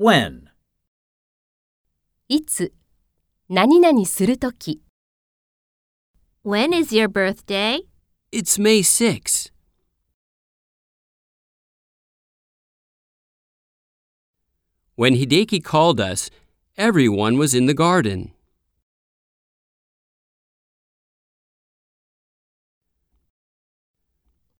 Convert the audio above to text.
When? いつ、何々するとき。When is your birthday? It's May 6. When Hideki called us, everyone was in the garden.